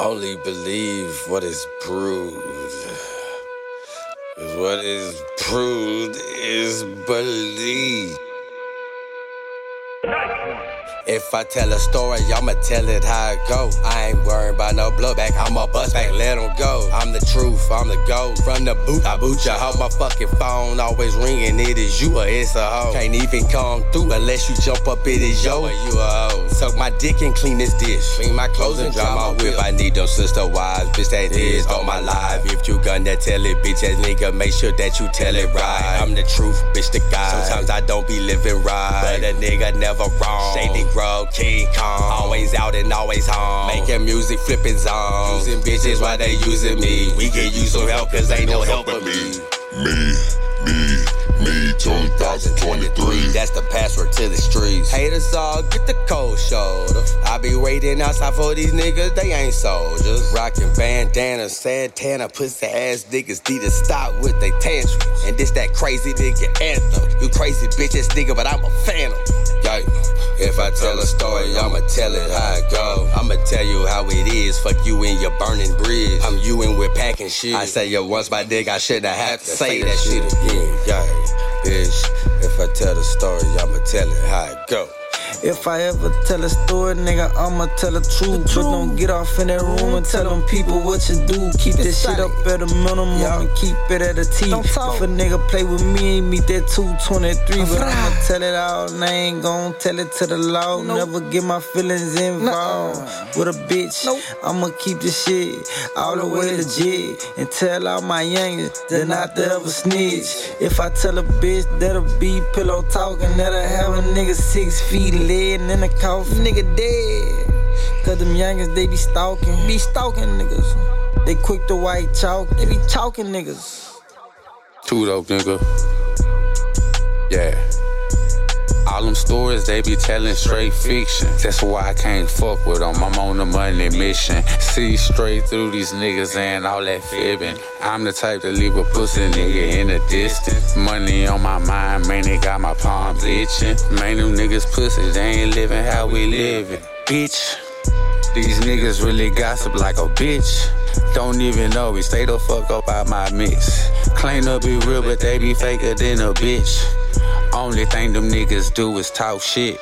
Only believe what is proved. what is proved is believed. If I tell a story, I'ma tell it how it go. I ain't worried about no blowback, bust back, let 'em go. I'm the truth, I'm the goat. From the boot, I boot ya. Hold my fucking phone, always ringing. It is you or it's a hoe. Can't even come through unless you jump up, it is yo or you a hoe. Suck my dick and clean this dish. Clean my clothes and dry my whip. I need those sister wives, bitch, that is all my life. If you gonna tell it, bitch ass nigga, make sure that you tell it right. I'm the truth, bitch, the guy. Sometimes I don't be living right, but a nigga never wrong. Shady Grove, King Kong, always out and always home. Making music, flipping zones. Using bitches while they using me. We can use some help, cause ain't no help for me. Me, me, me, 2023. That's the password to the streets. Haters all get the cold shoulder. I be waiting outside for these niggas, they ain't soldiers. Rocking bandanas, Santana, pussy ass niggas need to stop with they tantrums. And this that crazy nigga anthem. You crazy bitch ass nigga, but I'm a phantom. Yeah. If I tell a story, I'ma tell it how it go. Tell you how it is. Fuck you in your burning bridge. I'm you and we're packing shit. I say yo once my dick, I shouldn't have to say that shit again. Yeah, bitch. If I tell the story, I'ma tell it how it go. If I ever tell a story, nigga, I'ma tell the truth. But don't get off in that room and tell them people what you do. Keep this shit up at a minimum and keep it at a T. Don't talk. If a nigga play with me, meet that 223. But I'ma tell it all and I ain't gon' tell it to the law. Never get my feelings involved with a bitch. I'ma keep this shit all the way legit and tell all my youngins that not to ever snitch. If I tell a bitch that'll be pillow talking, that'll have a nigga six feet laying in the coffin, nigga dead. Cause them youngins, they be stalking, be stalking niggas. They quick to white chalk, they be talking niggas. Too dope, nigga. Yeah. All them stories they be telling straight fiction. That's why I can't fuck with them. I'm on a money mission. See straight through these niggas and all that fibbing. I'm the type to leave a pussy nigga in the distance. Money on my mind, man, it got my palms itching. Man, them niggas pussy, they ain't living how we living. Bitch. These niggas really gossip like a bitch. Don't even know we stay the fuck up out my mix. Claim to be real, but they be faker than a bitch. Only thing them niggas do is talk shit.